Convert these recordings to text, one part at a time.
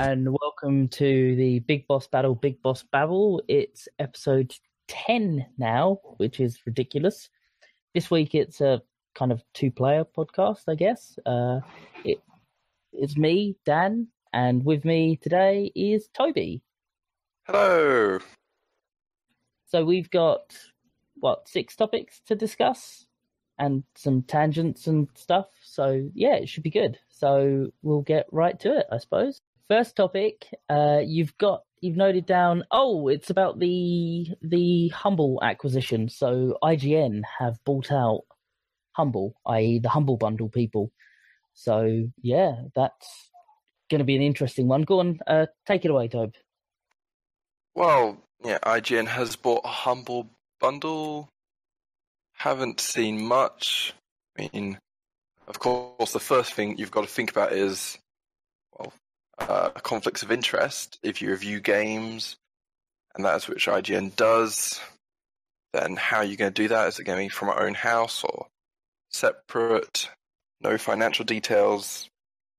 And welcome to the Big Boss Battle, Big Boss Babble. It's episode 10 now, which is ridiculous. This week it's a kind of two player podcast, I guess. Uh, it, it's me, Dan, and with me today is Toby. Hello. So we've got, what, six topics to discuss and some tangents and stuff. So yeah, it should be good. So we'll get right to it, I suppose. First topic, uh, you've got you've noted down. Oh, it's about the the Humble acquisition. So IGN have bought out Humble, i.e., the Humble Bundle people. So yeah, that's going to be an interesting one. Go on, uh, take it away, Tobe. Well, yeah, IGN has bought Humble Bundle. Haven't seen much. I mean, of course, the first thing you've got to think about is, uh, conflicts of interest. If you review games, and that's which IGN does, then how are you going to do that? Is it going to be from our own house or separate? No financial details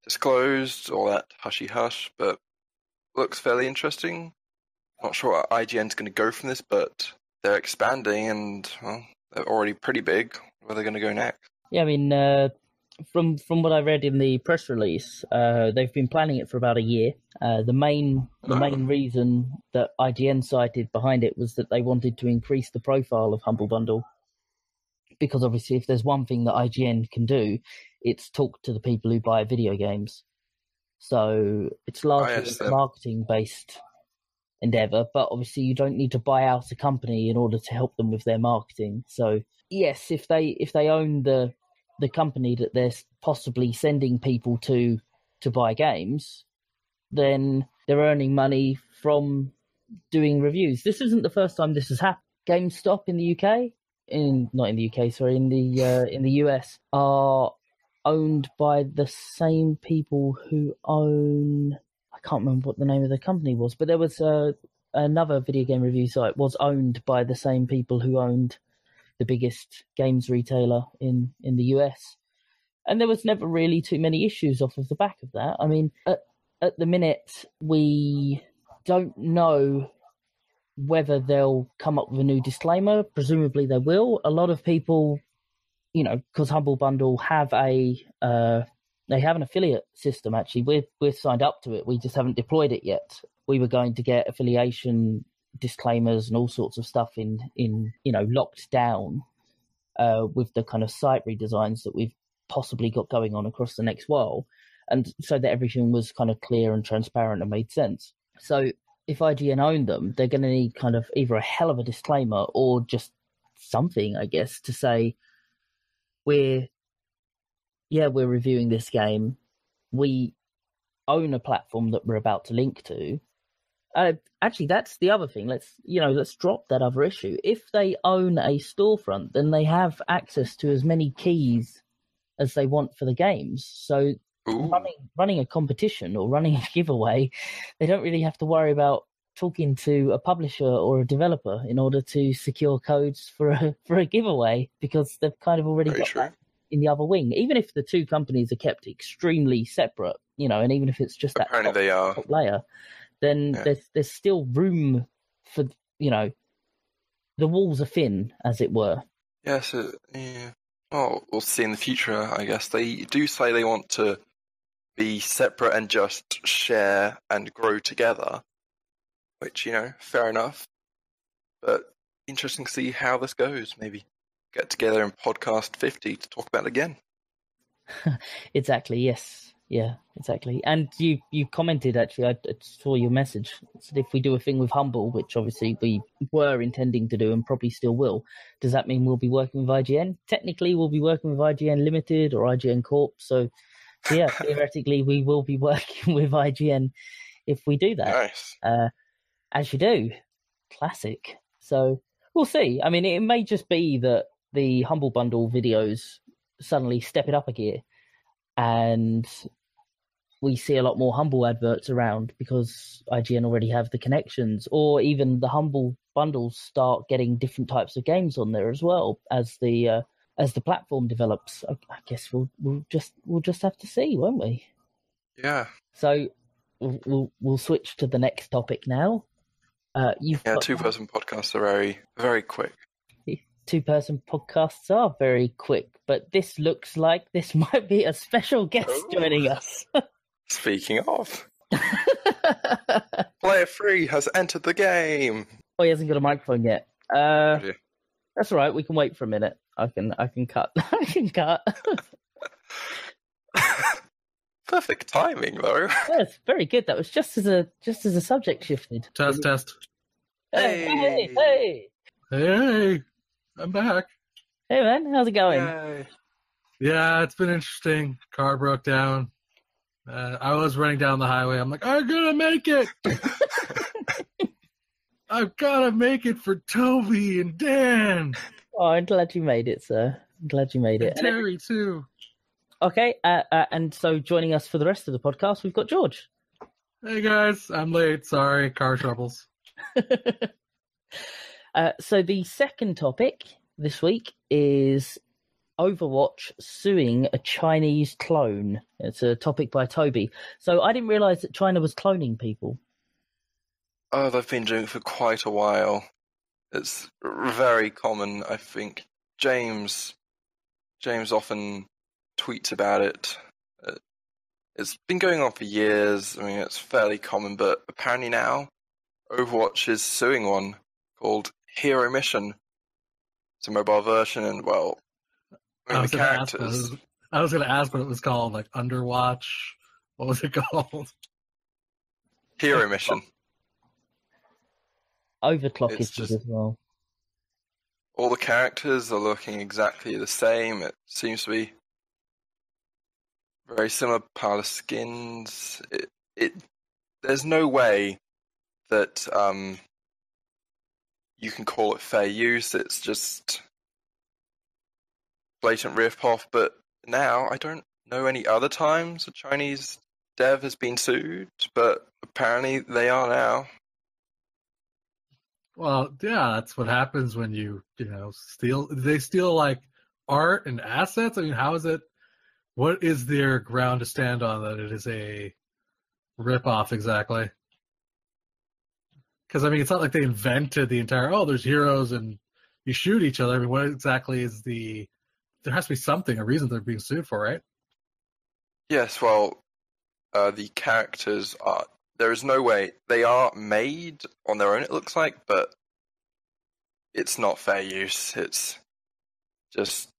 disclosed, all that hushy hush, but looks fairly interesting. Not sure what IGN's going to go from this, but they're expanding and well, they're already pretty big. Where they're going to go next? Yeah, I mean, uh, from from what I read in the press release, uh, they've been planning it for about a year. Uh, the main the main reason that IGN cited behind it was that they wanted to increase the profile of Humble Bundle, because obviously, if there's one thing that IGN can do, it's talk to the people who buy video games. So it's largely a marketing based endeavor, but obviously you don't need to buy out a company in order to help them with their marketing. So yes, if they if they own the the company that they're possibly sending people to to buy games, then they're earning money from doing reviews. This isn't the first time this has happened. GameStop in the UK, in not in the UK, sorry, in the uh, in the US, are owned by the same people who own. I can't remember what the name of the company was, but there was uh, another video game review site was owned by the same people who owned the biggest games retailer in in the US, and there was never really too many issues off of the back of that. I mean, at at the minute we don't know whether they'll come up with a new disclaimer. Presumably they will. A lot of people, you know, because Humble Bundle have a uh, they have an affiliate system. Actually, we're we're signed up to it. We just haven't deployed it yet. We were going to get affiliation disclaimers and all sorts of stuff in in you know locked down uh, with the kind of site redesigns that we've possibly got going on across the next while, and so that everything was kind of clear and transparent and made sense. So if IGN owned them, they're going to need kind of either a hell of a disclaimer or just something, I guess, to say we're yeah we're reviewing this game. We own a platform that we're about to link to. Uh, actually, that's the other thing. Let's you know let's drop that other issue. If they own a storefront, then they have access to as many keys as they want for the games. So Ooh. running running a competition or running a giveaway, they don't really have to worry about talking to a publisher or a developer in order to secure codes for a for a giveaway because they've kind of already Very got true. that in the other wing. Even if the two companies are kept extremely separate, you know, and even if it's just that Apparently top, they are. layer, then Yeah. there's there's still room for you know the walls are thin, as it were. Yes, it, yeah. Well, we'll see in the future, I guess. They do say they want to be separate and just share and grow together, which, you know, fair enough. But interesting to see how this goes. Maybe get together in podcast 50 to talk about it again. Exactly. Yes. Yeah. Exactly. And you you commented actually. I, I saw your message. Said if we do a thing with Humble, which obviously we were intending to do and probably still will, does that mean we'll be working with IGN? Technically, we'll be working with IGN Limited or IGN Corp. So, so yeah, theoretically, we will be working with IGN if we do that Nice. uh, as you do. Classic. So we'll see. I mean, it may just be that the Humble Bundle videos suddenly step it up a gear and we see a lot more Humble adverts around because IGN already have the connections, or even the Humble bundles start getting different types of games on there as well as the uh, as the platform develops. I, I guess we'll we'll just we'll just have to see, won't we? Yeah. So we'll we'll, we'll switch to the next topic now. Uh, you've Yeah, got two person podcasts are very, very quick. two person podcasts are very quick, but this looks like this might be a special guest Oh. joining us. Speaking of, player three has entered the game. oh, he hasn't got a microphone yet. Uh, dear. that's all right. We can wait for a minute. I can I can cut. I can cut. Perfect timing, though. Yes, very good. That was just as a just as a subject shifted. Test, test. Hey, hey, Hey. hey, Hey, I'm back. hey, man, how's it going? Yay. Yeah, it's been interesting. Car broke down. Uh, I was running down the highway. I'm like, I'm gonna make it. I've gotta make it for Toby and Dan Oh, I'm glad you made it, sir. I'm glad you made and it. Terry too. Okay, uh, uh, and so joining us for the rest of the podcast, we've got George. Hey guys, I'm late. Sorry, car troubles. uh, so the second topic this week is Overwatch suing a Chinese clone. It's a topic by Toby. So I didn't realize that China was cloning people. Oh, they've been doing it for quite a while. It's very common, I think. James, James often tweets about it. Uh, It's been going on for years. I mean, it's fairly common, but apparently now, Overwatch is suing one called Hero Mission. It's a mobile version, and well, I was gonna ask what it characters. was- I was gonna ask what it was called, like Underwatch. What was it called? Hero Mission. Overclock It's is just- as well. all the characters are looking exactly the same. It seems to be very similar pile of skins. It, it there's no way that um you can call it fair use. It's just blatant rip off. But now I don't know any other times a Chinese dev has been sued, but apparently they are now. Well, yeah, that's what happens when you, you know, steal. They steal like art and assets. I mean, how is it? What is their ground to stand on that it is a ripoff exactly? Because I mean, it's not like they invented the entire. Oh, there's heroes and you shoot each other. I mean, what exactly is the? There has to be something, a reason they're being sued for, right? Yes, well, uh, the characters are. There is no way they are made on their own. It looks like, but it's not fair use. It's just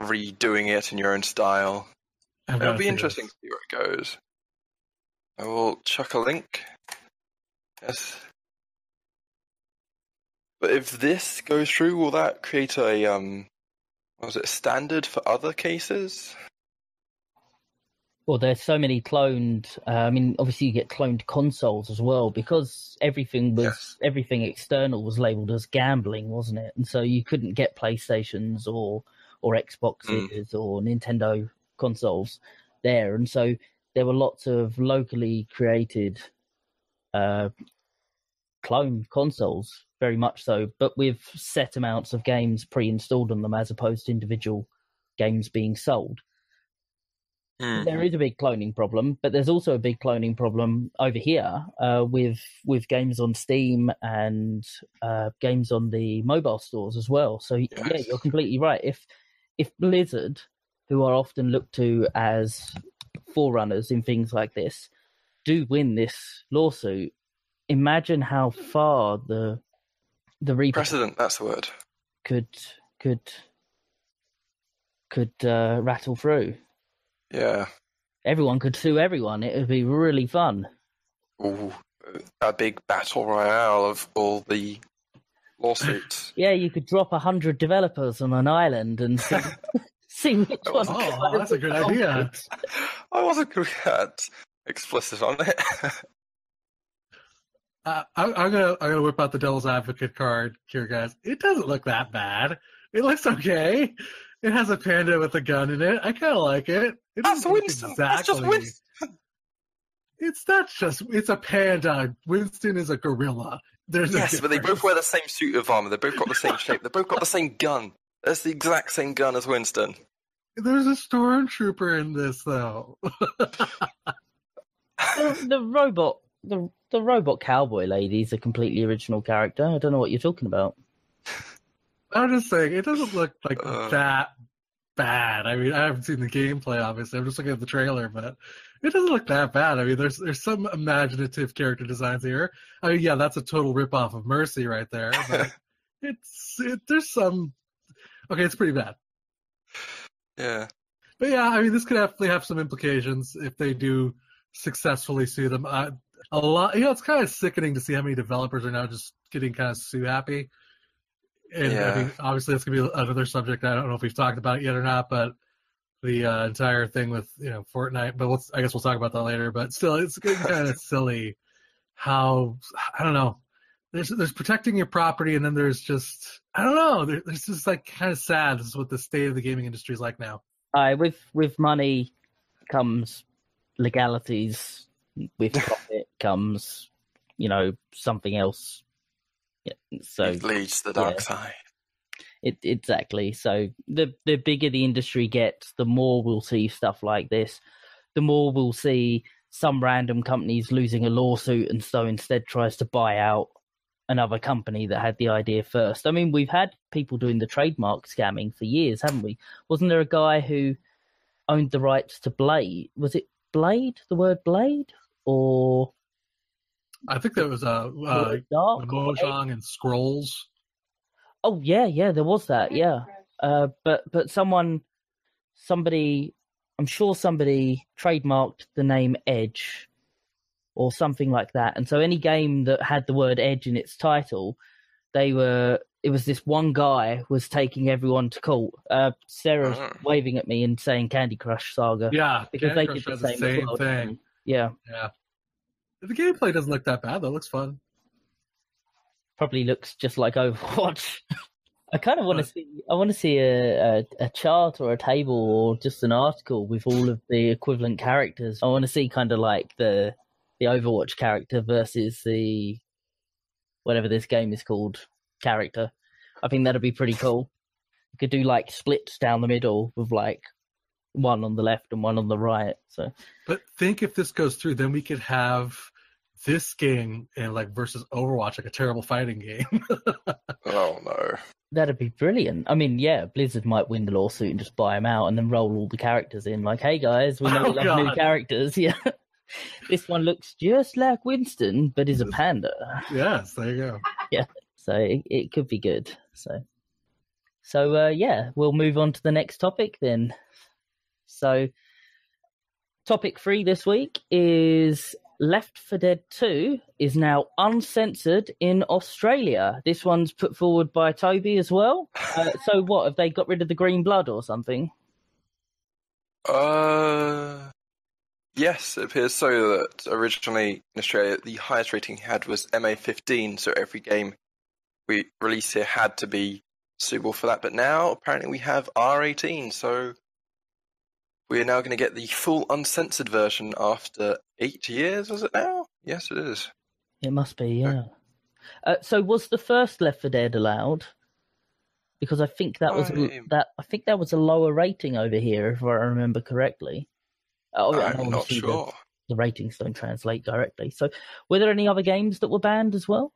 redoing it in your own style. It'll be interesting this. to see where it goes. I will chuck a link. Yes. But if this goes through, will that create a um, was it standard for other cases? Well, there's so many cloned. Uh, I mean, obviously you get cloned consoles as well because everything was Yes. everything external was labeled as gambling, wasn't it? And so you couldn't get PlayStations or or Xboxes or Nintendo consoles there, and so there were lots of locally created uh, clone consoles, very much so, but with set amounts of games pre-installed on them as opposed to individual games being sold. There is a big cloning problem, but there's also a big cloning problem over here uh, with with games on Steam and uh, games on the mobile stores as well. So yeah, you're completely right. If if Blizzard, who are often looked to as forerunners in things like this, do win this lawsuit, imagine how far the the repercussions Precedent, that's the word. could could could uh, rattle through. Yeah. Everyone could sue everyone. It would be really fun. Ooh, a big battle royale of all the lawsuits. Yeah, you could drop a hundred developers on an island and see, see which one. was- Oh, that's a good idea. I wasn't going to get explicit on it. Uh, I, I'm gonna I'm gonna whip out the devil's advocate card here, guys. It doesn't look that bad. It looks okay. It has a panda with a gun in it. I kind of like it. it That's doesn't look Winston. That's just Winston. It's not just. It's a panda. Winston is a gorilla. There's a Yes, but they both wear the same suit of armor. They both got the same shape. They both got the same gun. That's the exact same gun as Winston. There's a stormtrooper in this though. the, the robot, the the robot cowboy lady is a completely original character. I don't know what you're talking about. I'm just saying, it doesn't look like Uh. that bad. I mean, I haven't seen the gameplay, obviously. I'm just looking at the trailer, but it doesn't look that bad. I mean, there's there's some imaginative character designs here. I mean, yeah, that's a total ripoff of Mercy right there, but it's it, there's some. Okay, it's pretty bad. Yeah. But yeah, I mean, this could definitely have some implications if they do successfully sue them. Uh, a lot, you know, it's kind of sickening to see how many developers are now just getting kind of sue happy. And I Yeah. mean, obviously, that's gonna be another subject. I don't know if we've talked about it yet or not, but the uh, entire thing with you know Fortnite. But let's, I guess we'll talk about that later. But still, it's getting kind of silly how I don't know. There's there's protecting your property, and then there's just I don't know. There, there's just like kind of sad. This is what the state of the gaming industry is like now. Aye, with with money comes legalities. With profit comes, you know, something else. Yeah, so it leads to the dark yeah. side. It, exactly. So the the bigger the industry gets, the more we'll see stuff like this. The more we'll see some random companies losing a lawsuit, and so instead tries to buy out another company that had the idea first. I mean, we've had people doing the trademark scamming for years, haven't we? Wasn't there a guy who owned the rights to Blade? Was it Blade? The word Blade or I think there was a uh, Word Dark? Mojang and Scrolls. Oh yeah, yeah, there was that. Yeah, uh, but but someone, somebody, I'm sure somebody trademarked the name Edge, or something like that. And so any game that had the word Edge in its title, they were. It was this one guy was taking everyone to court. Uh, Sarah's Oh. waving at me and saying Candy Crush Saga Yeah, because Candy they Crush did the same, the same well, thing. Didn't they? Yeah, Yeah. The gameplay doesn't look that bad though. It looks fun. probably looks just like Overwatch. I kind of want to see. I want to see a, a a chart or a table or just an article with all of the equivalent characters. I want to see kind of like the the Overwatch character versus the whatever this game is called character. I think that'd be pretty cool. You could do like splits down the middle with like one on the left and one on the right. So But think if this goes through, then we could have this game and like versus Overwatch, like a terrible fighting game. Oh no. That'd be brilliant. I mean, yeah, Blizzard might win the lawsuit and just buy them out and then roll all the characters in. Like, hey guys, we know Oh, we love new characters. Yeah, this one looks just like Winston, but is a panda. yes, there you go. Yeah, so it, it could be good. So, so uh, yeah, we'll move on to the next topic then. So, topic three this week is Left 4 Dead 2 is now uncensored in Australia. This one's put forward by Toby as well. Uh, so, what have they got rid of the green blood or something? Uh, yes, it appears so that originally in Australia the highest rating had was MA15, so every game we release here had to be suitable for that. But now apparently we have R18, so we are now going to get the full uncensored version after eight years. Is it now? Yes, it is. It must be, yeah. Uh, so, was the first Left 4 Dead allowed? Because I think that was I- that. I think that was a lower rating over here, if I remember correctly. Oh, I'm not obviously the- sure. the ratings don't translate directly. So, were there any other games that were banned as well?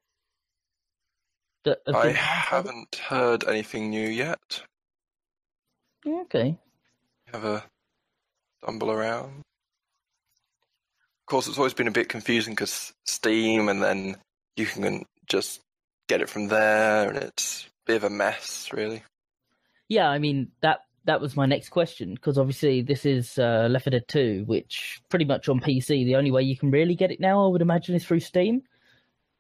I haven't heard anything new yet. Okay. Have a stumble around. Of course, it's always been a bit confusing because Steam, and then you can just get it from there, and it's a bit of a mess, really. Yeah, I mean that that was my next question because obviously this is uh, Left 4 Dead 2, which pretty much on PC the only way you can really get it now, I would imagine, is through Steam,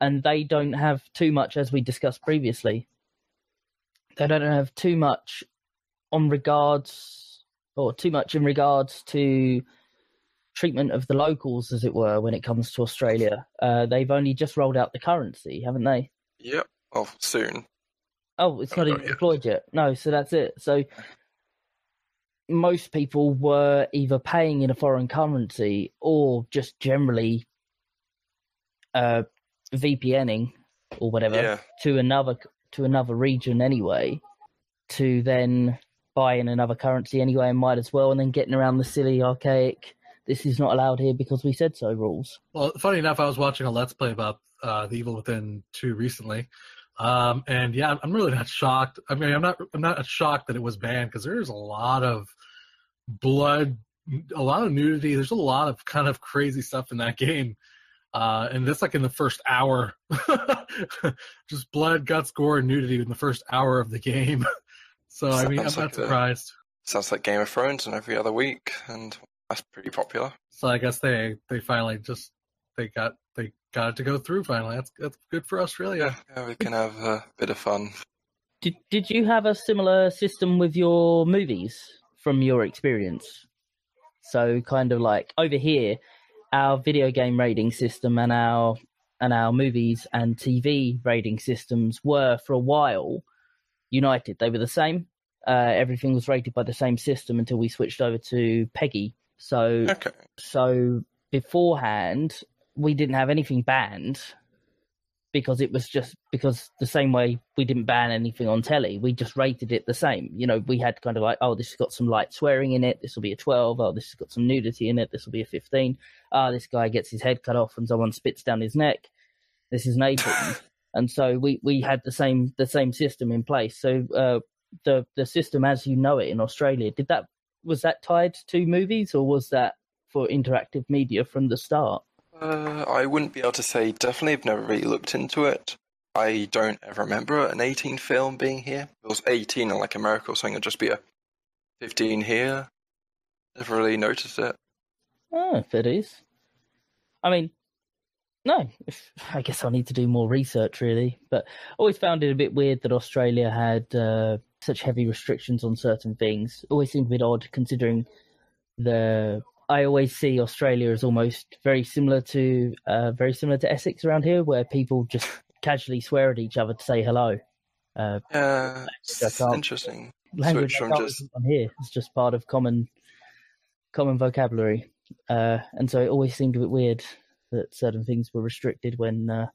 and they don't have too much as we discussed previously. They don't have too much on regards or too much in regards to treatment of the locals, as it were, when it comes to Australia. Uh, they've only just rolled out the currency, haven't they? Yep. Oh, soon. Oh, it's not not even yet. deployed yet. No, so that's it. So most people were either paying in a foreign currency or just generally uh, VPNing or whatever Yeah. to another to another region anyway, to then buy in another currency anyway and might as well, and then getting around the silly archaic this is not allowed here because we said so rules. Well, funny enough, I was watching a Let's Play about uh, The Evil Within 2 recently. Um, and yeah, I'm really not shocked. I mean, I'm not, I'm not shocked that it was banned because there's a lot of blood, a lot of nudity. There's a lot of kind of crazy stuff in that game. Uh, and that's like in the first hour, just blood, guts, gore, and nudity in the first hour of the game. so I mean, I'm Sounds not like a- surprised. Sounds like Game of Thrones and every other week, and that's pretty popular. So I guess they they finally just they got they got it to go through finally. That's that's good for Australia. Yeah, yeah we can have a bit of fun. Did Did you have a similar system with your movies from your experience? So kind of like over here, our video game rating system and our and our movies and TV rating systems were for a while united. They were the same. Uh, everything was rated by the same system until we switched over to PEGI. So Okay. so beforehand, we didn't have anything banned because it was just because the same way we didn't ban anything on telly, we just rated it the same. You know, we had kind of like, oh, this has got some light swearing in it. This will be a 12. Oh, this has got some nudity in it. This will be a 15. Ah, this guy gets his head cut off and someone spits down his neck. This is an 18. and so we, we had the same the same system in place. So uh, the the system as you know it in Australia, did that was that tied to movies or was that for interactive media from the start? Uh, I wouldn't be able to say definitely. I've never really looked into it. I don't ever remember an 18 film being here. If it was 18 in like America or something, it'd just be a 15 here. Never really noticed it. Oh, if it is. I mean, no, if, I guess I'll need to do more research really. But I always found it a bit weird that Australia had uh, such heavy restrictions on certain things. Always seemed a bit odd considering the. I always see Australia as almost very similar to uh, very similar to Essex around here, where people just casually swear at each other to say hello. Uh, Yeah, I it's interesting. language from just- on here. It's just part of common common vocabulary, uh, and so it always seemed a bit weird that certain things were restricted when uh,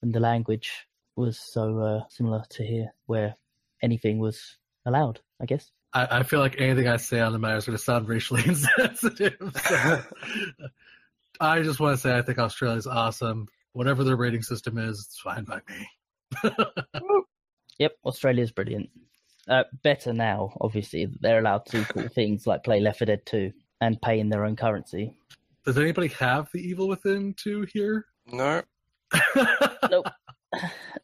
when the language was so uh, similar to here, where anything was allowed. I guess. I, I feel like anything I say on the matter is going to sound racially insensitive. So I just want to say I think Australia's awesome. Whatever their rating system is, it's fine by me. Yep, Australia's brilliant. Uh, better now, obviously. They're allowed to do cool things like play Left 4 Dead 2 and pay in their own currency. Does anybody have the Evil Within 2 here? No, Nope.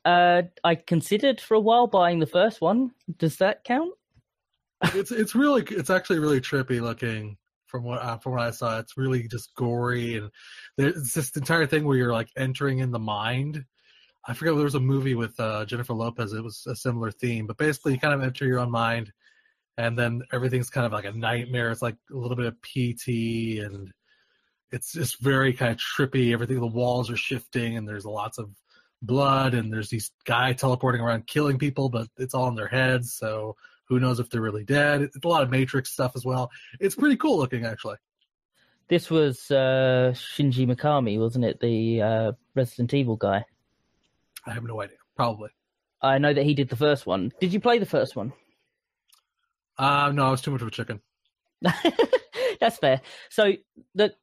Uh, I considered for a while buying the first one. Does that count? it's it's really it's actually really trippy looking from what uh, from what I saw. It's really just gory and there's this entire thing where you're like entering in the mind. I forget there was a movie with uh, Jennifer Lopez. It was a similar theme, but basically you kind of enter your own mind, and then everything's kind of like a nightmare. It's like a little bit of PT and it's just very kind of trippy. Everything the walls are shifting and there's lots of blood and there's these guy teleporting around killing people, but it's all in their heads. So who knows if they're really dead? It's a lot of Matrix stuff as well. It's pretty cool looking, actually. This was uh, Shinji Mikami, wasn't it? The uh, Resident Evil guy. I have no idea. Probably. I know that he did the first one. Did you play the first one? Uh, no, I was too much of a chicken. That's fair. So the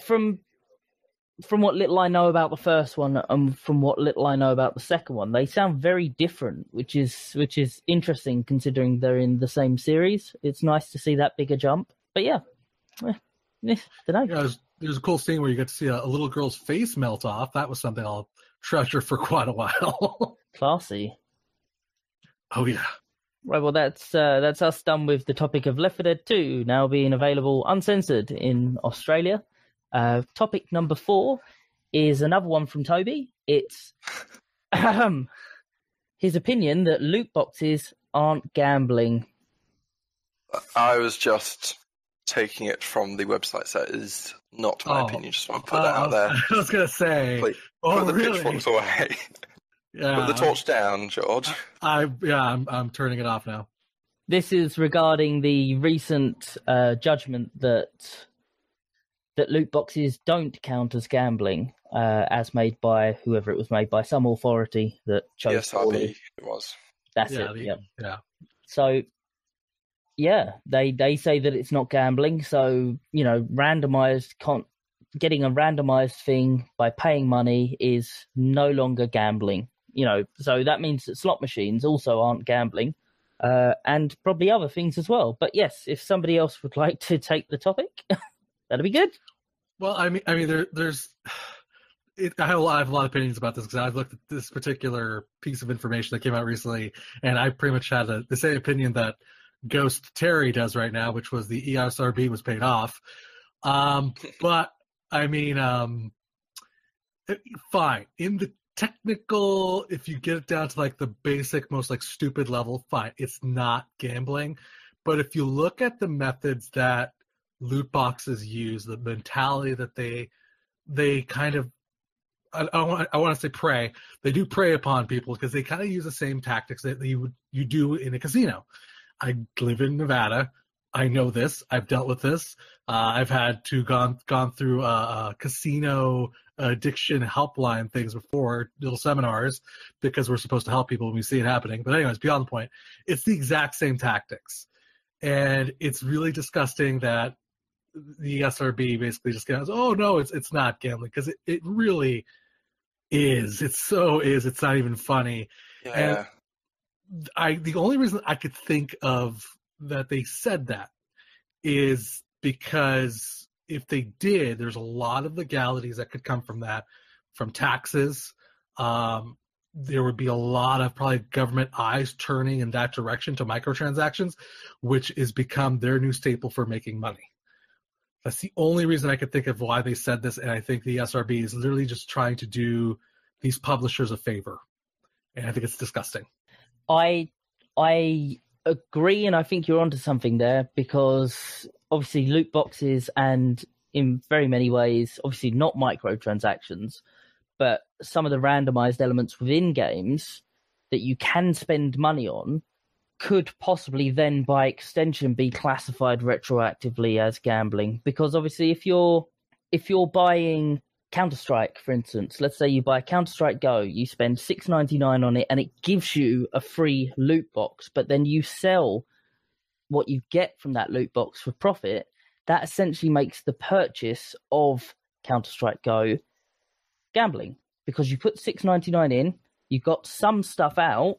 from from what little I know about the first one and from what little I know about the second one, they sound very different, which is which is interesting considering they're in the same series. It's nice to see that bigger jump. But yeah, eh, eh, don't know. Yeah, there's, there's a cool scene where you get to see a, a little girl's face melt off. That was something I'll treasure for quite a while. Classy. oh yeah. Right, well, that's uh, that's us done with the topic of Left 4 Dead 2 now being available uncensored in Australia. Uh, topic number four is another one from Toby. It's um, his opinion that loot boxes aren't gambling. I was just taking it from the website, so it is not my Oh. opinion. Just want to put that out there. I was gonna say. Please, oh put the really? pitchforks away. Yeah. put the torch down, George. I yeah. I'm I'm turning it off now. This is regarding the recent uh, judgment that that loot boxes don't count as gambling, uh, as made by whoever it was made by, some authority that chose. Yes, poorly. RB it was. That's yeah. it. the- yeah. yeah. So yeah, they they say that it's not gambling. So you know, randomized con- getting a randomized thing by paying money is no longer gambling. You know, so that means that slot machines also aren't gambling, uh, and probably other things as well. But yes, if somebody else would like to take the topic, that'd be good. Well, I mean, I mean, there, there's. It, I have a lot, I have a lot of opinions about this because I've looked at this particular piece of information that came out recently, and I pretty much had a, the same opinion that Ghost Terry does right now, which was the ESRB was paid off. Um, but I mean, um, it, fine. In the technical, if you get it down to like the basic, most like stupid level, fine. It's not gambling. But if you look at the methods that loot boxes use, the mentality that they they kind of I, I, want, I want to say prey. They do prey upon people because they kind of use the same tactics that you would you do in a casino. I live in Nevada. I know this. I've dealt with this. Uh, I've had to gone gone through a, casino addiction helpline things before, little seminars, because we're supposed to help people when we see it happening. But anyways, beyond the point, it's the exact same tactics, and it's really disgusting that the ESRB basically just goes, "Oh no, it's it's not gambling," because it, it really is. It so is. It's not even funny. Yeah. And I the only reason I could think of that they said that is because if they did, there's a lot of legalities that could come from that, from taxes. Um, there would be a lot of probably government eyes turning in that direction to microtransactions, which has become their new staple for making money. That's the only reason I could think of why they said this, and I think the ESRB is literally just trying to do these publishers a favor, and I think it's disgusting. I I agree, and I think you're onto something there because obviously loot boxes and in very many ways, obviously not microtransactions, but some of the randomized elements within games that you can spend money on could possibly then by extension be classified retroactively as gambling because obviously if you're if you're buying Counter Strike, for instance, let's say you buy Counter Strike Go, you spend six ninety nine on it, and it gives you a free loot box, but then you sell what you get from that loot box for profit. That essentially makes the purchase of Counter Strike Go gambling because you put six ninety nine in, you got some stuff out,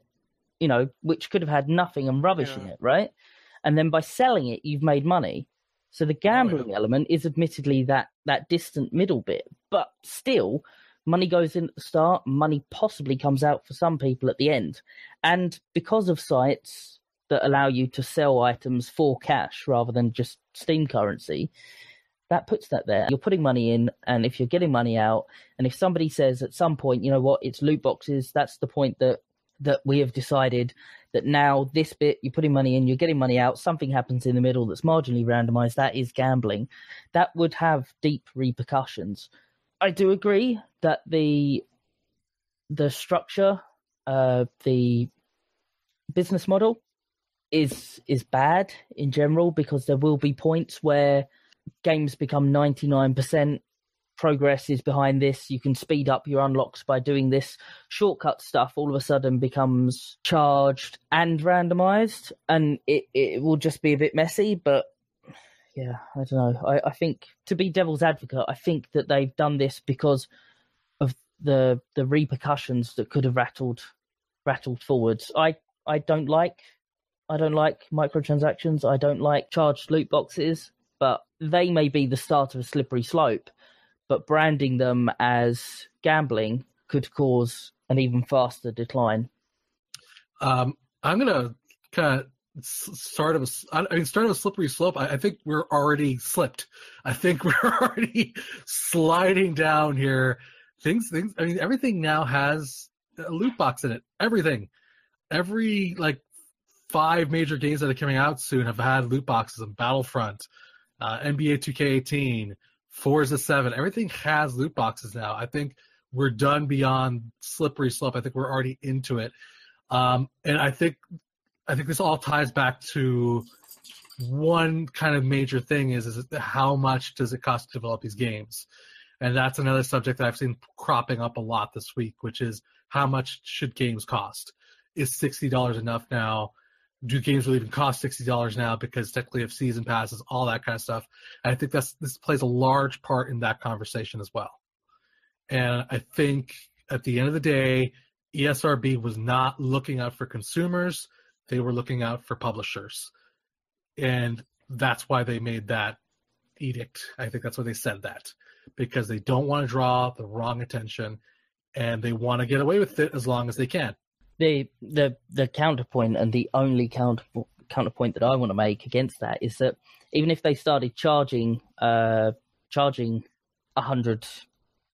you know, which could have had nothing and rubbish yeah. in it, right? And then by selling it, you've made money. So the gambling oh, yeah. element is admittedly that that distant middle bit, but still, money goes in at the start, money possibly comes out for some people at the end, and because of sites that allow you to sell items for cash rather than just Steam currency, that puts that there. You're putting money in, and if you're getting money out, and if somebody says at some point, you know what, it's loot boxes, that's the point that that we have decided that now this bit you're putting money in, you're getting money out, something happens in the middle that's marginally randomized, that is gambling. That would have deep repercussions. I do agree that the the structure, uh, the business model is is bad in general because there will be points where games become 99% progress is behind this. You can speed up your unlocks by doing this. Shortcut stuff all of a sudden becomes charged and randomized, and it, it will just be a bit messy. But yeah, I don't know. I, I think to be devil's advocate, I think that they've done this because of the the repercussions that could have rattled rattled forwards. I I don't like I don't like microtransactions. I don't like charged loot boxes, but they may be the start of a slippery slope but branding them as gambling could cause an even faster decline. Um, I'm gonna kind of start of a, I mean, start of a slippery slope. I, I, think we're already slipped. I think we're already sliding down here. Things, things. I mean, everything now has a loot box in it. Everything, every like five major games that are coming out soon have had loot boxes. In Battlefront, uh, NBA 2K18, Forza 7, everything has loot boxes now. I think we're done beyond slippery slope. I think we're already into it. Um, and I think I think this all ties back to one kind of major thing is is how much does it cost to develop these games? And that's another subject that I've seen cropping up a lot this week, which is how much should games cost? Is sixty dollars enough now? Do games really even cost sixty dollars now because technically of season passes, all that kind of stuff. And I think that's this plays a large part in that conversation as well. And I think at the end of the day, ESRB was not looking out for consumers; they were looking out for publishers, and that's why they made that edict. I think that's why they said that because they don't want to draw the wrong attention, and they want to get away with it as long as they can the the the counterpoint and the only counter counterpoint that I want to make against that is that even if they started charging uh charging a hundred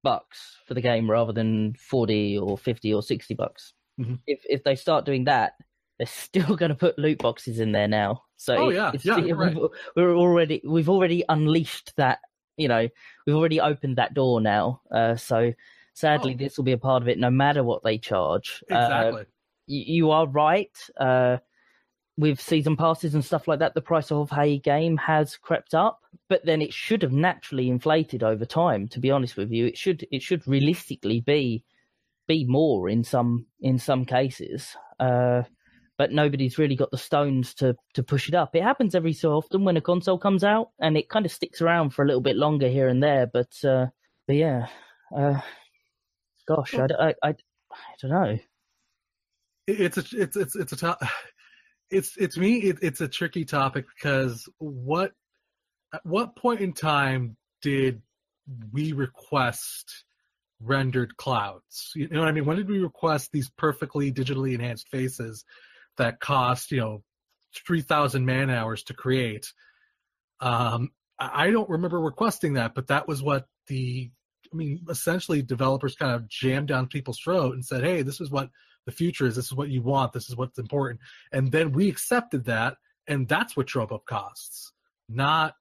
bucks for the game rather than forty or fifty or sixty bucks, mm-hmm. if if they start doing that, they're still going to put loot boxes in there now. So oh yeah, yeah, right. we're already we've already unleashed that. You know, we've already opened that door now. Uh, so sadly, oh. this will be a part of it, no matter what they charge. Uh, exactly. Uh, you are right. Uh, with season passes and stuff like that, the price of a game has crept up, but then it should have naturally inflated over time. To be honest with you, it should it should realistically be be more in some in some cases. Uh, but nobody's really got the stones to to push it up. It happens every so often when a console comes out, and it kind of sticks around for a little bit longer here and there. But uh, but yeah, uh, gosh, I, I, I, I don't know it's a it's it's it's a top it's it's me it, it's a tricky topic because what at what point in time did we request rendered clouds? You know what i mean? When did we request these perfectly digitally enhanced faces that cost you know 3000 man hours to create? Um i don't remember requesting that but that was what the i mean essentially developers kind of jammed down people's throat and said hey this is what the future is this is what you want this is what's important. And then we accepted that and that's what drove up costs. Not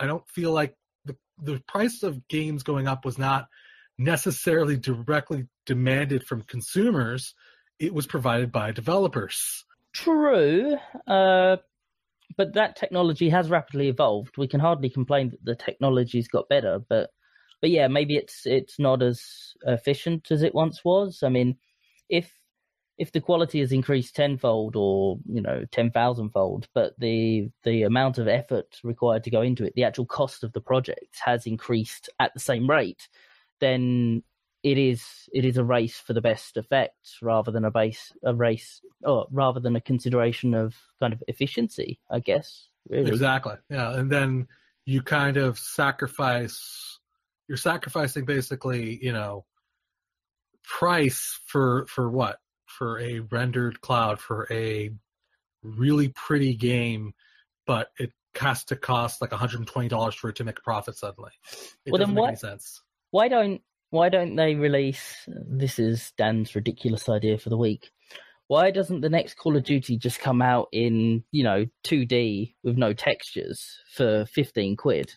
i don't feel like the the price of games going up was not necessarily directly demanded from consumers. It was provided by developers. True uh, but that technology has rapidly evolved. We can hardly complain that the technology's got better but but yeah maybe it's it's not as efficient as it once was. I mean if if the quality has increased tenfold or you know ten thousand fold, but the the amount of effort required to go into it, the actual cost of the project has increased at the same rate, then it is it is a race for the best effect rather than a base a race or rather than a consideration of kind of efficiency, I guess. Really. Exactly. Yeah, and then you kind of sacrifice. You're sacrificing basically, you know, price for for what for a rendered cloud for a really pretty game, but it has to cost like $120 for it to make a profit suddenly. It well, doesn't then make any sense. Why don't why don't they release this is Dan's ridiculous idea for the week. Why doesn't the next Call of Duty just come out in, you know, 2D with no textures for 15 quid?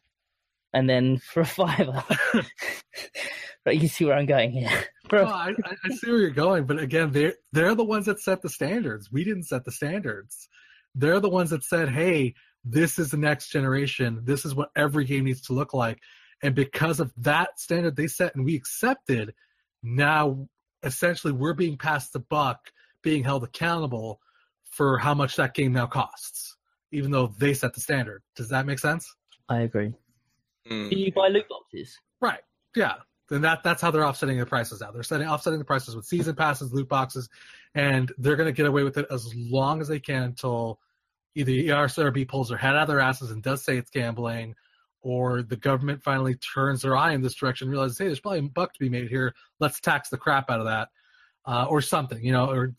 And then for a fiver. right, you see where I'm going here. Bro. No, I, I see where you're going, but again, they're they're the ones that set the standards. We didn't set the standards. They're the ones that said, "Hey, this is the next generation. This is what every game needs to look like." And because of that standard they set and we accepted, now essentially we're being passed the buck, being held accountable for how much that game now costs, even though they set the standard. Does that make sense? I agree. Mm. Can you buy loot boxes? Right. Yeah then that that's how they're offsetting the prices now. They're setting offsetting the prices with season passes, loot boxes, and they're going to get away with it as long as they can until either ESRB pulls their head out of their asses and does say it's gambling, or the government finally turns their eye in this direction and realizes, hey, there's probably a buck to be made here. Let's tax the crap out of that, uh, or something, you know, or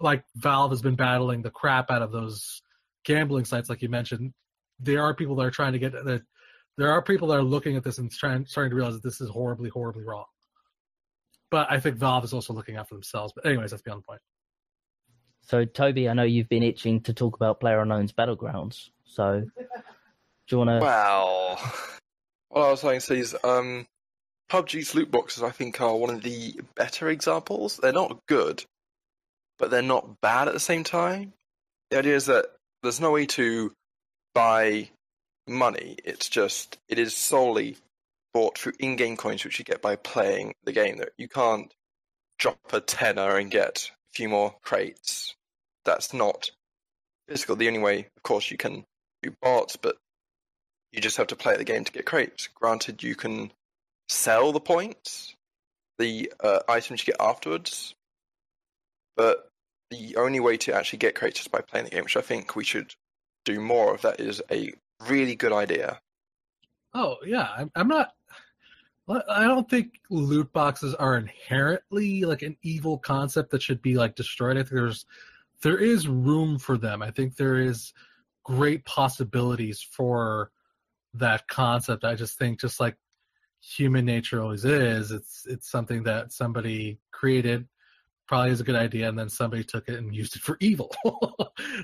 like Valve has been battling the crap out of those gambling sites, like you mentioned. There are people that are trying to get that there are people that are looking at this and trying starting to realize that this is horribly, horribly wrong. But I think Valve is also looking out for themselves. But anyways, that's beyond the point. So Toby, I know you've been itching to talk about PlayerUnknown's Battlegrounds. So do you want to? Well, what I was saying to say is, um, PUBG's loot boxes I think are one of the better examples. They're not good, but they're not bad at the same time. The idea is that there's no way to buy money. It's just it is solely bought through in-game coins, which you get by playing the game. That you can't drop a tenner and get a few more crates. That's not physical. The only way, of course, you can do bots, but you just have to play the game to get crates. Granted, you can sell the points, the uh, items you get afterwards, but the only way to actually get crates is by playing the game, which I think we should do more of. That is a really good idea. Oh yeah, I'm, I'm not. I don't think loot boxes are inherently like an evil concept that should be like destroyed. I think there's there is room for them. I think there is great possibilities for that concept. I just think just like human nature always is, it's it's something that somebody created probably is a good idea and then somebody took it and used it for evil.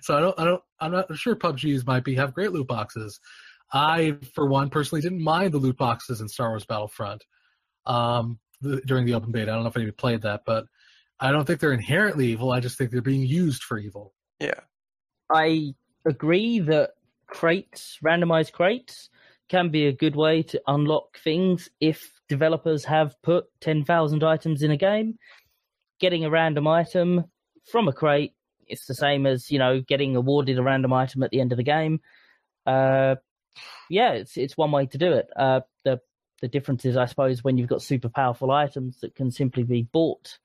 so I don't I don't I'm not sure PUBG's might be have great loot boxes. I for one personally didn't mind the loot boxes in Star Wars Battlefront. Um the, during the open beta. I don't know if anybody played that, but I don't think they're inherently evil. I just think they're being used for evil. Yeah. I agree that crates, randomized crates, can be a good way to unlock things if developers have put 10,000 items in a game. Getting a random item from a crate, it's the same as, you know, getting awarded a random item at the end of the game. Uh, yeah, it's it's one way to do it. Uh, the the difference is, I suppose, when you've got super powerful items that can simply be bought,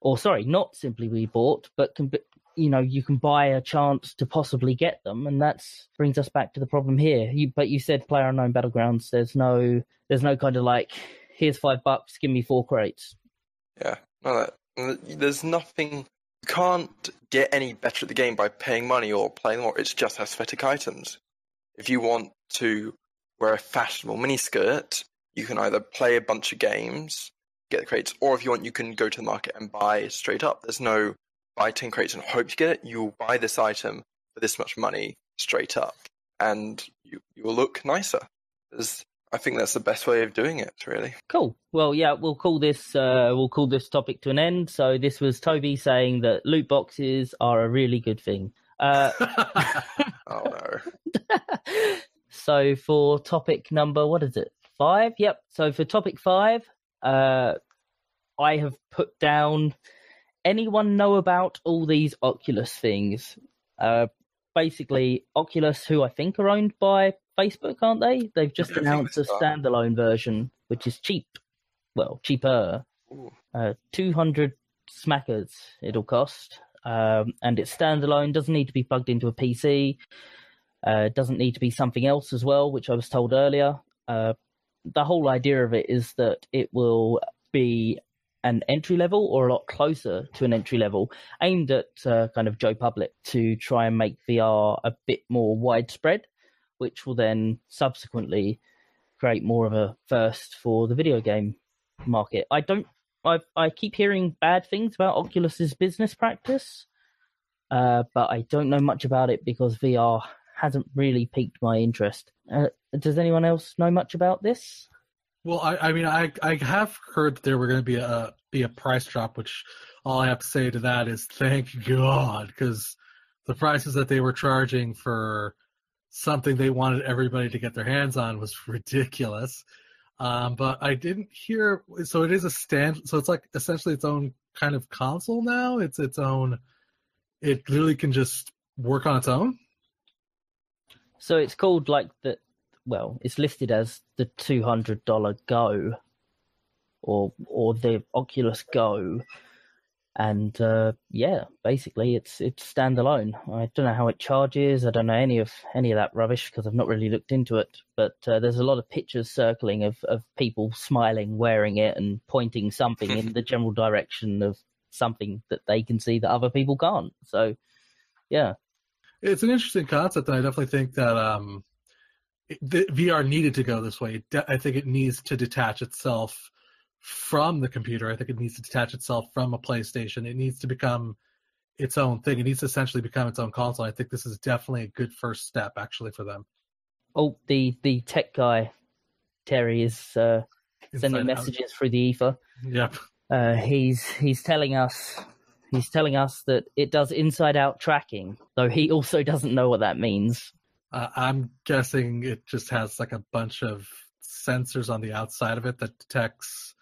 or sorry, not simply be bought, but can be, you know you can buy a chance to possibly get them and that brings us back to the problem here you but you said PlayerUnknown Battlegrounds there's no there's no kind of like here's five bucks give me four crates yeah that, there's nothing you can't get any better at the game by paying money or playing more it's just aesthetic items if you want to wear a fashionable miniskirt you can either play a bunch of games get the crates or if you want you can go to the market and buy straight up there's no buy 10 crates and hope to get it. You'll buy this item for this much money straight up and you, you'll look nicer. There's, I think that's the best way of doing it, really. Cool. Well, yeah, we'll call this uh, we'll call this topic to an end. So this was Toby saying that loot boxes are a really good thing. Uh, oh no. so for topic number, what is it? Five. Yep. So for topic five, uh, I have put down anyone know about all these Oculus things? Uh, basically, Oculus, who I think are owned by Facebook, aren't they? They've just announced a standalone version, which is cheap. Well, cheaper. Uh, 200 smackers it'll cost. Um, and it's standalone, doesn't need to be plugged into a PC. Uh, doesn't need to be something else as well, which I was told earlier. Uh, the whole idea of it is that it will be an entry level or a lot closer to an entry level aimed at uh, kind of Joe Public to try and make VR a bit more widespread, which will then subsequently create more of a first for the video game market. I don't. I I keep hearing bad things about Oculus's business practice, uh, but I don't know much about it because VR hasn't really piqued my interest. Uh, does anyone else know much about this? Well, I, I mean, I I have heard that there were going to be a be a price drop, which all I have to say to that is thank God, because the prices that they were charging for something they wanted everybody to get their hands on was ridiculous. Um, but I didn't hear. So it is a stand. So it's like essentially its own kind of console now. It's its own. It literally can just work on its own. So it's called like the well, it's listed as the two hundred dollar Go, or or the Oculus Go, and uh, yeah, basically it's it's standalone. I don't know how it charges. I don't know any of any of that rubbish because I've not really looked into it. But uh, there's a lot of pictures circling of of people smiling, wearing it, and pointing something in the general direction of something that they can see that other people can't. So, yeah, it's an interesting concept, and I definitely think that um, the VR needed to go this way. I think it needs to detach itself from the computer. I think it needs to detach itself from a PlayStation. It needs to become its own thing. It needs to essentially become its own console. I think this is definitely a good first step, actually, for them. Oh, the the tech guy Terry is uh, sending messages through the ether. Yep. Uh, he's he's telling us he's telling us that it does inside out tracking, though he also doesn't know what that means. Uh, I'm guessing it just has like a bunch of sensors on the outside of it that detects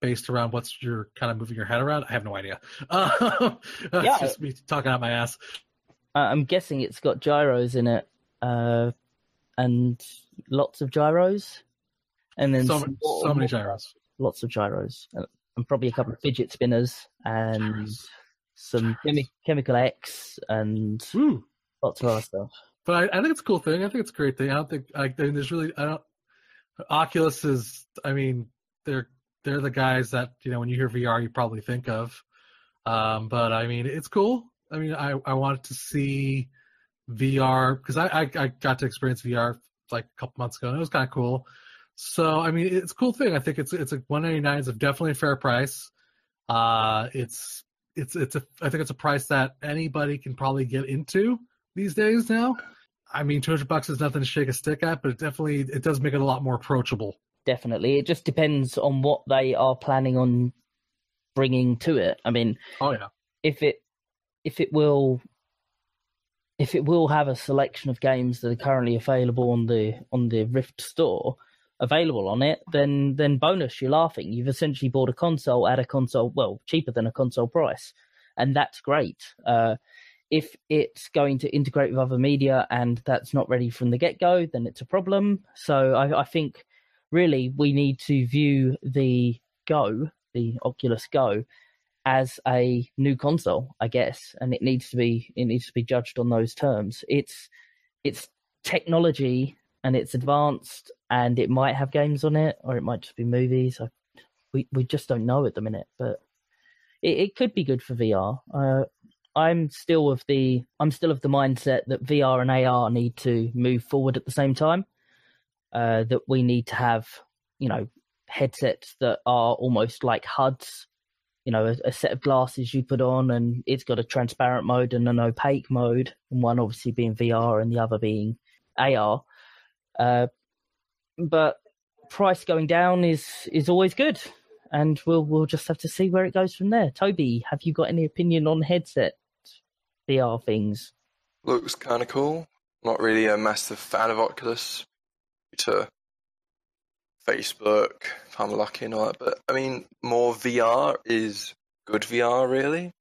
based around what's you're kind of moving your head around. I have no idea. Uh, yeah. just me talking out my ass. I- I'm guessing it's got gyros in it, uh, and lots of gyros, and then So, some so many gyros. lots of gyros, uh, and probably a couple of fidget spinners, and Gyros. some chemi- chemical X, and Woo. lots of other stuff. But I, I think it's a cool thing. I think it's a great thing. I don't think I, I mean, there's really I don't. Oculus is. I mean, they're they're the guys that you know when you hear VR you probably think of. Um, but I mean, it's cool. I mean, I I wanted to see VR because I, I I got to experience VR like a couple months ago and it was kind of cool. So I mean, it's a cool thing. I think it's it's a 199 is a definitely a fair price. Uh, it's it's it's a I think it's a price that anybody can probably get into these days now. I mean, 200 bucks is nothing to shake a stick at, but it definitely it does make it a lot more approachable. Definitely, it just depends on what they are planning on bringing to it. I mean, Oh yeah, if it if it will if it will have a selection of games that are currently available on the on the Rift store available on it, then then bonus, you're laughing. You've essentially bought a console at a console well cheaper than a console price, and that's great. Uh, if it's going to integrate with other media and that's not ready from the get go, then it's a problem. So I, I think really we need to view the Go, the Oculus Go, as a new console, I guess, and it needs to be it needs to be judged on those terms. It's it's technology and it's advanced, and it might have games on it, or it might just be movies. I, we we just don't know at the minute, but it, it could be good for VR. Uh, I'm still of the I'm still of the mindset that VR and AR need to move forward at the same time. Uh, that we need to have, you know, headsets that are almost like HUDs you know, a, a, set of glasses you put on, and it's got a transparent mode and an opaque mode, and one obviously being VR and the other being AR. Uh, but price going down is is always good, and we'll we'll just have to see where it goes from there. Toby, have you got any opinion on headset VR things? Looks kind of cool. Not really a massive fan of Oculus to Facebook, if I'm lucky and all that. But I mean, more VR is good VR, really.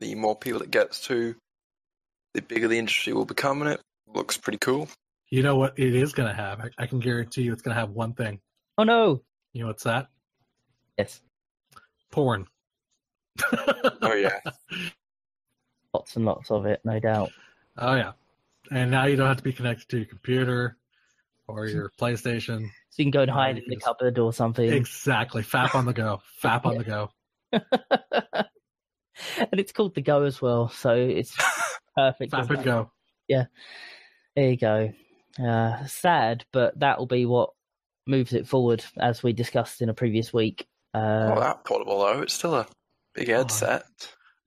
The more people it gets to, the bigger the industry will become, and it looks pretty cool. you know what it is going to have? I, I can guarantee you, it's going to have one thing. Oh no! You know what's that? Yes, Porn. Oh yeah, lots and lots of it, no doubt. Oh yeah. And now you don't have to be connected to your computer or your PlayStation. So you can go and hide in the just- cupboard or something. Exactly. Fap on the go. Fap on the go. and it's called the Go as well, so it's perfect. Fap and go. Yeah. There you go. Uh, sad, but that will be what moves it forward, as we discussed in a previous week. Uh, not that portable though. It's still a big headset.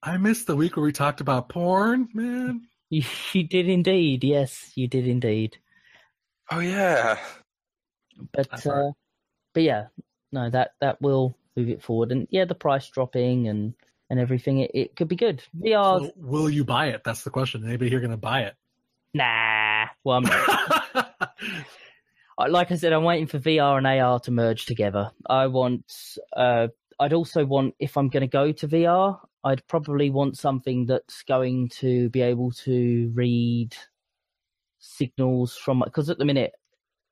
I missed the week where we talked about porn, man. you, you did indeed. Yes, you did indeed. Oh yeah. But That's all right. uh, but yeah, no, that that will move it forward, and yeah, the price dropping and and everything, it, it could be good. VR, So will you buy it? That's the question. Anybody here going to buy it? nah. Well, I'm not. Like I said, I'm waiting for VR and AR to merge together. I want. Uh, I'd also want if I'm going to go to VR, I'd probably want something that's going to be able to read signals from because at the minute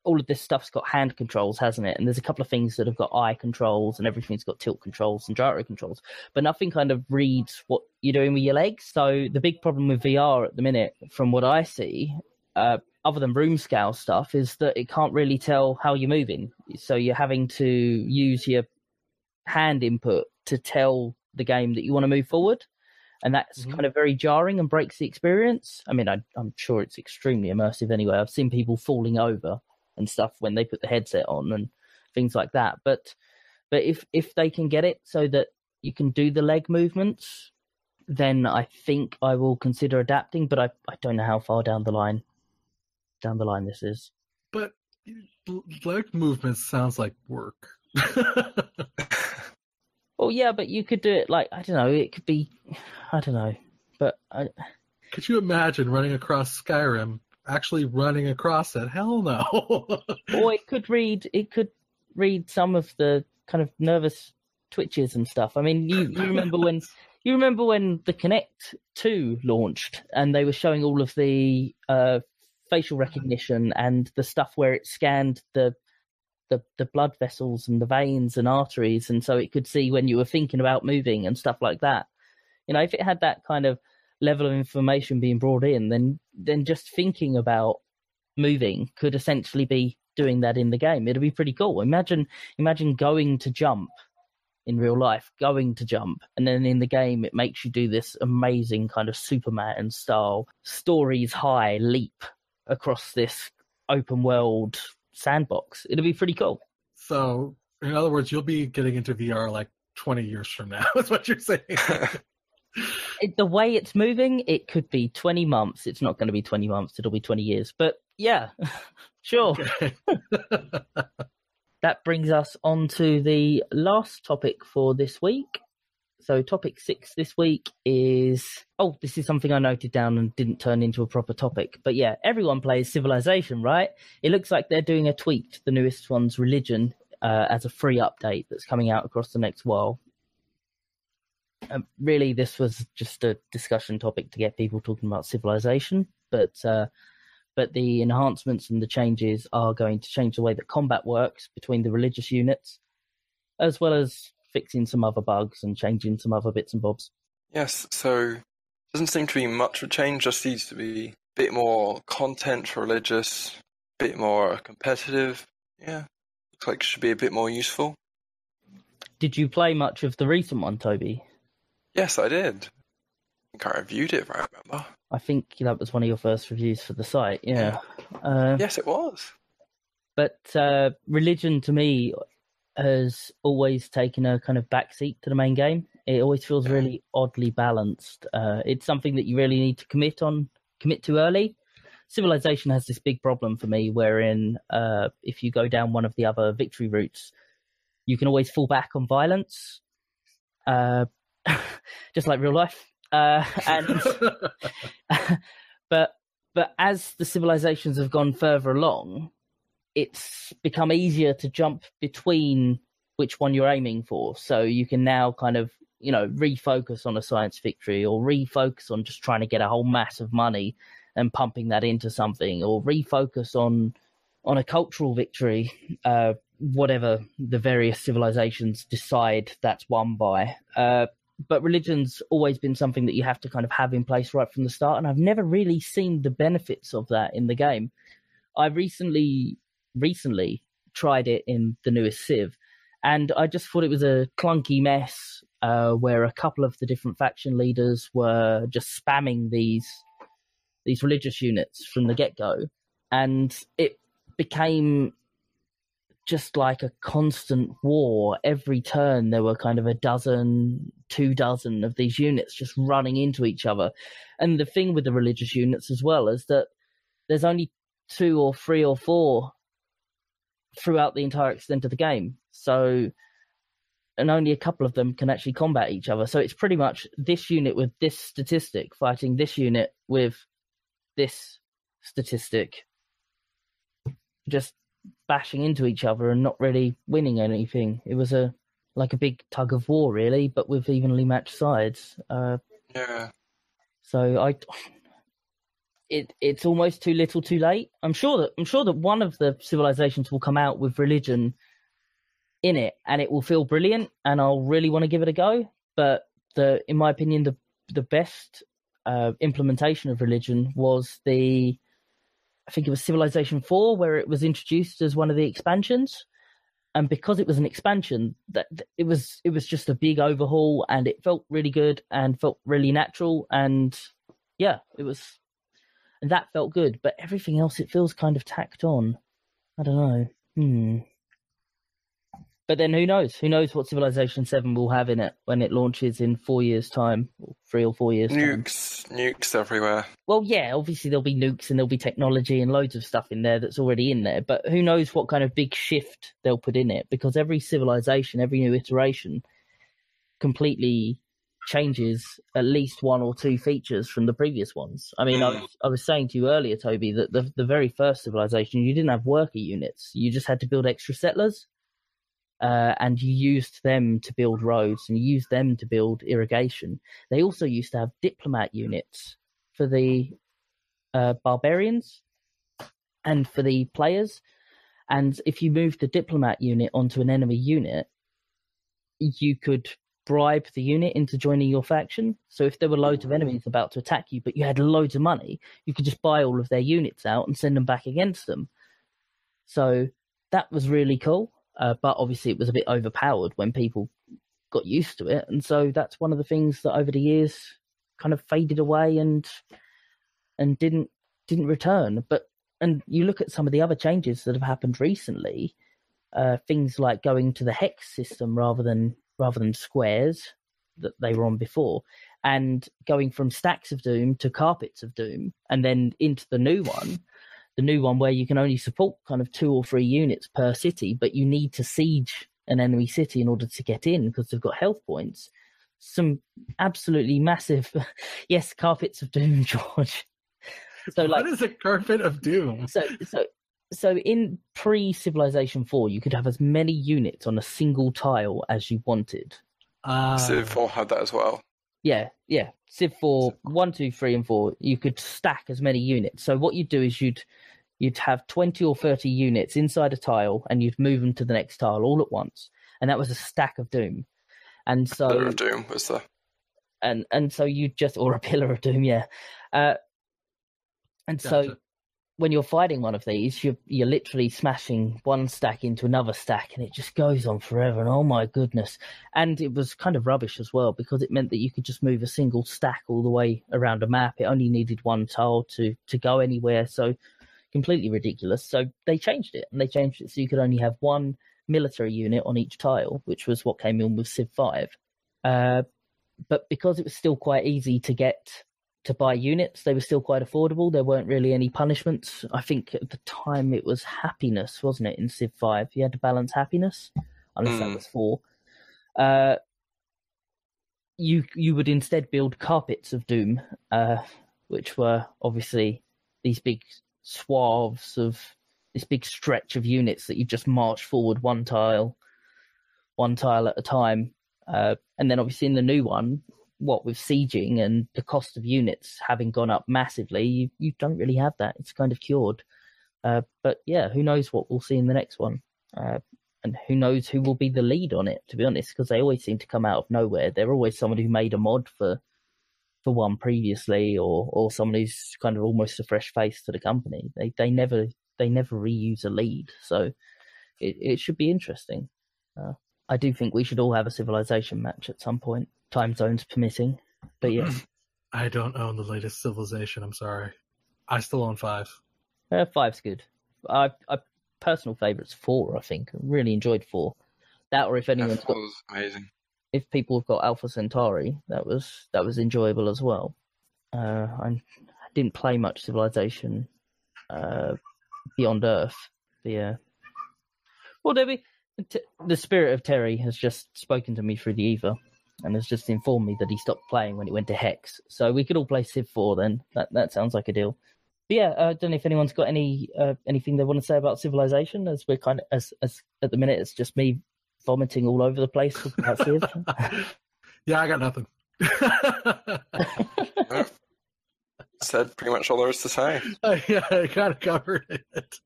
all of this stuff's got hand controls, hasn't it? And there's a couple of things that have got eye controls and everything's got tilt controls and gyro controls, but nothing kind of reads what you're doing with your legs. So the big problem with VR at the minute, from what I see, uh, other than room scale stuff, is that it can't really tell how you're moving. So you're having to use your hand input to tell the game that you want to move forward. And that's Mhm. kind of very jarring and breaks the experience. I mean, I, I'm sure it's extremely immersive anyway. I've seen people falling over and stuff when they put the headset on and things like that. But but if if they can get it so that you can do the leg movements, then I think I will consider adapting. But I, I don't know how far down the line down the line this is. but leg movements sounds like work. Well, yeah, but you could do it like I don't know. It could be I don't know, but I, Could you imagine running across Skyrim? Actually running across it? Hell no. or it could read it could read some of the kind of nervous twitches and stuff. I mean, you, you remember when you remember when the Kinect 2 launched and they were showing all of the uh, facial recognition and the stuff where it scanned the, the the blood vessels and the veins and arteries and so it could see when you were thinking about moving and stuff like that. You know, if it had that kind of level of information being brought in, then then just thinking about moving could essentially be doing that in the game. It'd be pretty cool. Imagine imagine going to jump in real life, going to jump, and then in the game it makes you do this amazing kind of Superman style stories high leap across this open world sandbox. It'll be pretty cool. So, in other words, you'll be getting into VR like 20 years from now, is what you're saying. It, the way it's moving, it could be 20 months. It's not going to be 20 months, it'll be 20 years. But yeah, sure. That brings us on to the last topic for this week. So, topic six this week is oh, this is something I noted down and didn't turn into a proper topic. But yeah, everyone plays Civilization, right? It looks like they're doing a tweak to the newest one's religion uh, as a free update that's coming out across the next while. Um, really, this was just a discussion topic to get people talking about Civilization, but uh, but the enhancements and the changes are going to change the way that combat works between the religious units, as well as fixing some other bugs and changing some other bits and bobs. Yes, so doesn't seem to be much of a change, just seems to be a bit more content religious, a bit more competitive. Yeah. Looks like it should be a bit more useful. Did you play much of the recent one, Toby? Yes, I did. I think I reviewed it if I remember. I think that was one of your first reviews for the site. Yeah. Uh, Yes, it was. but uh, religion to me has always taken a kind of backseat to the main game. It always feels really oddly balanced. Uh, it's something that you really need to commit on, commit to early. Civilization has this big problem for me, wherein uh, if you go down one of the other victory routes, you can always fall back on violence, uh, just like real life. Uh, and but but as the civilizations have gone further along, it's become easier to jump between which one you're aiming for. So you can now kind of you know refocus on a science victory or refocus on just trying to get a whole mass of money and pumping that into something or refocus on on a cultural victory uh whatever the various civilizations decide that's won by uh but religion's always been something that you have to kind of have in place right from the start and i've never really seen the benefits of that in the game i recently recently tried it in the newest civ and i just thought it was a clunky mess uh, where a couple of the different faction leaders were just spamming these these religious units from the get-go and it became just like a constant war. Every turn, there were kind of a dozen, two dozen of these units just running into each other. And the thing with the religious units as well is that there's only two or three or four throughout the entire extent of the game. So, and only a couple of them can actually combat each other. So it's pretty much this unit with this statistic fighting this unit with this statistic just bashing into each other and not really winning anything. It was a like a big tug of war, really, but with evenly matched sides. Uh, Yeah. so I, it it's almost too little, too late. I'm sure that I'm sure that one of the civilizations will come out with religion in it, and it will feel brilliant, and I'll really want to give it a go. But the, in my opinion, the the best uh, implementation of religion was the I think it was Civilization 4 where it was introduced as one of the expansions. And because it was an expansion, that- it was it was just a big overhaul and it felt really good and felt really natural and yeah, it was and that felt good, but everything else it feels kind of tacked on. I don't know. Hmm. But then who knows? Who knows what Civilization 7 will have in it when it launches in 4 years time or 3 or 4 years time. Nukes, nukes everywhere. Well, yeah, obviously there'll be nukes and there'll be technology and loads of stuff in there that's already in there, but who knows what kind of big shift they'll put in it because every civilization, every new iteration completely changes at least one or two features from the previous ones. I mean, I was, I was saying to you earlier, Toby, that the, the very first civilization, you didn't have worker units, you just had to build extra settlers. uh, and you used them to build roads and you used them to build irrigation. They also used to have diplomat units for the uh, barbarians and for the players. And if you moved the diplomat unit onto an enemy unit, you could bribe the unit into joining your faction. So if there were loads of enemies about to attack you, but you had loads of money, you could just buy all of their units out and send them back against them. So that was really cool. Uh, but obviously, it was a bit overpowered when people got used to it, and so that's one of the things that over the years kind of faded away and and didn't didn't return. But and you look at some of the other changes that have happened recently, uh, things like going to the hex system rather than rather than squares that they were on before, and going from stacks of doom to carpets of doom, and then into the new one, the new one where you can only support kind of two or three units per city, but you need to siege an enemy city in order to get in because they've got health points. Some absolutely massive, yes, carpets of doom, George. So like, what is a carpet of doom? So so so in pre Civilization Four, you could have as many units on a single tile as you wanted. Uh, Civ Four had that as well. Yeah, yeah. Civ 4, 1, 2, 3, and 4, you could stack as many units. So what you'd do is you'd you'd have 20 or 30 units inside a tile and you'd move them to the next tile all at once. And that was a stack of doom. And so Pillar of Doom was the and and so you just or a pillar of doom, yeah. Uh, and gotcha. When you're fighting one of these, you're you're literally smashing one stack into another stack, and it just goes on forever. And oh my goodness! And it was kind of rubbish as well because it meant that you could just move a single stack all the way around a map. It only needed one tile to to go anywhere, so completely ridiculous. So they changed it, and they changed it so you could only have one military unit on each tile, which was what came in with Civ Five. Uh, but because it was still quite easy to get to buy units. They were still quite affordable. There weren't really any punishments. I think at the time it was happiness, wasn't it? In Civ Five, you had to balance happiness, unless mm. that hmm. was four. Uh, you you would instead build carpets of doom, uh, which were obviously these big swaths of this big stretch of units that you just march forward one tile, one tile at a time. Uh, and then obviously in the new one, what with sieging and the cost of units having gone up massively, you, you don't really have that. It's kind of cured. Uh, but yeah, who knows what we'll see in the next one. Uh, and who knows who will be the lead on it, to be honest, because they always seem to come out of nowhere. They're always someone who made a mod for for one previously or or someone who's kind of almost a fresh face to the company. They they never they never reuse a lead. So it, it should be interesting. Uh, I do think we should all have a civilization match at some point time zones permitting. But yeah. I don't own the latest Civilization. I'm sorry. I still own five. Uh, five's good. I, I personal favorites four. I think really enjoyed four. That or if anyone's got amazing. If people have got Alpha Centauri, that was that was enjoyable as well. Uh, I didn't play much Civilization uh, Beyond Earth. But yeah. Well, Debbie, t- the spirit of Terry has just spoken to me through the Eva and has just informed me that he stopped playing when it went to Hex. So we could all play Civ 4 then. That that sounds like a deal. But yeah, I don't know if anyone's got any uh, anything they want to say about Civilization, as we're kind of as as at the minute it's just me vomiting all over the place about Civ. yeah, I got nothing. Said pretty much all there is to say. Uh, yeah, I kind of covered it.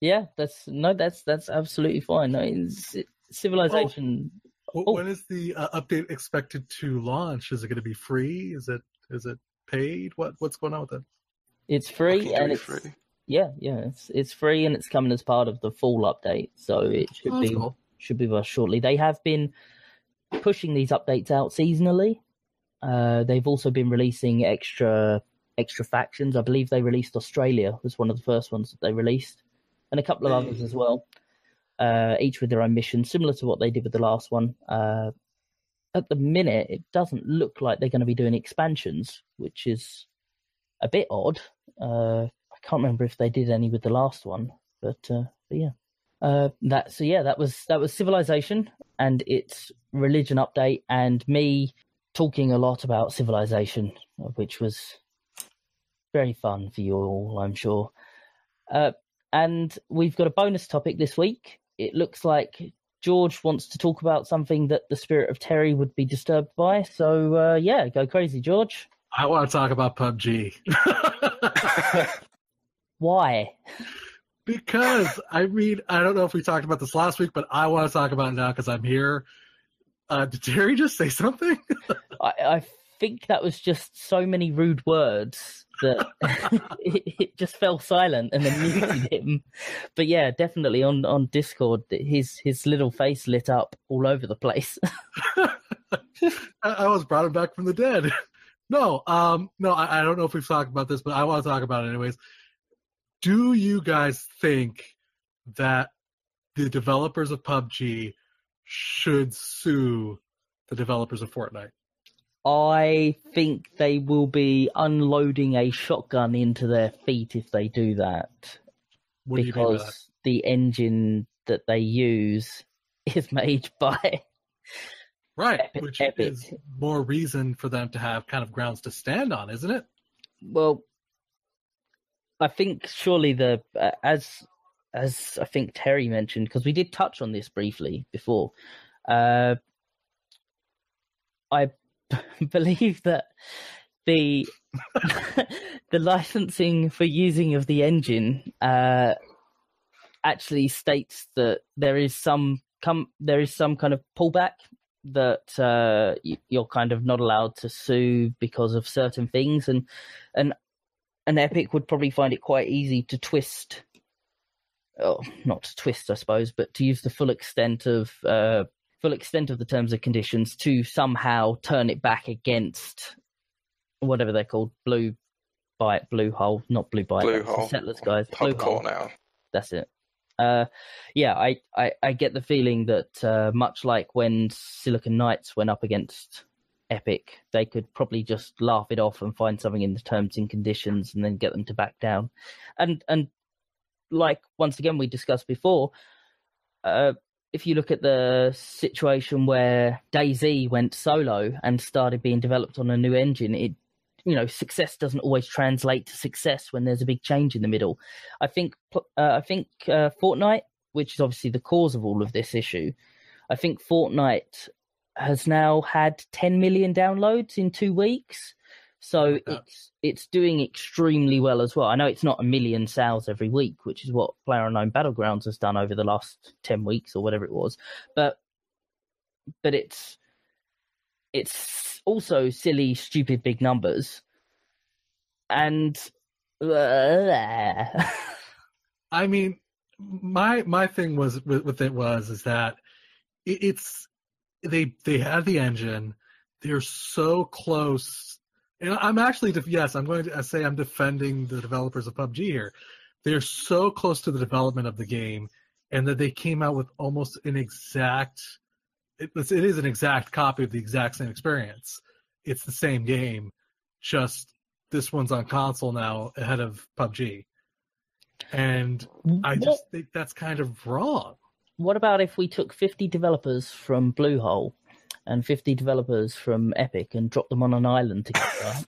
Yeah, that's no, that's that's absolutely fine. No, Civilization. Oh Oh. When is the uh, update expected to launch? Is it going to be free? Is it is it paid? What what's going on with it? It's free and it's free. yeah yeah it's it's free and it's coming as part of the fall update, so it should oh, be cool. should be shortly. They have been pushing these updates out seasonally. Uh, they've also been releasing extra extra factions. I believe they released Australia was one of the first ones that they released, and a couple of others as well uh, each with their own mission, similar to what they did with the last one. Uh, at the minute, it doesn't look like they're going to be doing expansions, which is a bit odd. Uh, I can't remember if they did any with the last one, but, uh, but yeah. Uh, that so yeah, that was that was Civilization and its religion update, and me talking a lot about Civilization, which was very fun for you all, I'm sure. Uh, and we've got a bonus topic this week, it looks like George wants to talk about something that the spirit of Terry would be disturbed by. So uh, yeah, go crazy, George. I want to talk about PUBG. Why? because I mean, I don't know if we talked about this last week, but I want to talk about it now because I'm here. Uh, did Terry just say something? I, I think that was just so many rude words that it, it just fell silent and then muted him. But yeah, definitely on on Discord, his his little face lit up all over the place. I, was brought him back from the dead. No, um, no, I, I don't know if we've talked about this, but I want to talk about it anyways. Do you guys think that the developers of PUBG should sue the developers of Fortnite? I think they will be unloading a shotgun into their feet if they do that. What do mean by that? because the engine that they use is made by Right, Epic- which Epic. is more reason for them to have kind of grounds to stand on, isn't it? well i think surely the uh, as as i think terry mentioned because we did touch on this briefly before uh i believe that the the licensing for using of the engine uh actually states that there is some come there is some kind of pullback that uh, you're kind of not allowed to sue because of certain things, and and an Epic would probably find it quite easy to twist, oh, not to twist, I suppose, but to use the full extent of uh, full extent of the terms and conditions to somehow turn it back against whatever they're called, Blue Byte, blue hole, not Blue Byte, Blue hole. settlers guys, Bluehole now. that's it. Uh, yeah, I, I, I get the feeling that uh, much like when Silicon Knights went up against Epic, they could probably just laugh it off and find something in the terms and conditions and then get them to back down. And and like once again we discussed before, uh, if you look at the situation where DayZ went solo and started being developed on a new engine, it you know success doesn't always translate to success when there's a big change in the middle. I think uh, I think uh, Fortnite, which is obviously the cause of all of this issue, I think Fortnite has now had 10 million downloads in two weeks. So it's it's doing extremely well as well. I know it's not a million sales every week, which is what PlayerUnknown Battlegrounds has done over the last ten weeks or whatever it was. But but it's it's also silly, stupid, big numbers, and I mean, my my thing was with, with it was is that it, it's they they had the engine. They're so close, and I'm actually def- yes, I'm going to uh, say I'm defending the developers of PUBG here. They're so close to the development of the game, and that they came out with almost an exact. It, it is an exact copy of the exact same experience. It's the same game, just this one's on console now ahead of PUBG. And I what, just think that's kind of wrong. what about if we took fifty developers from Bluehole and fifty developers from Epic and dropped them on an island together?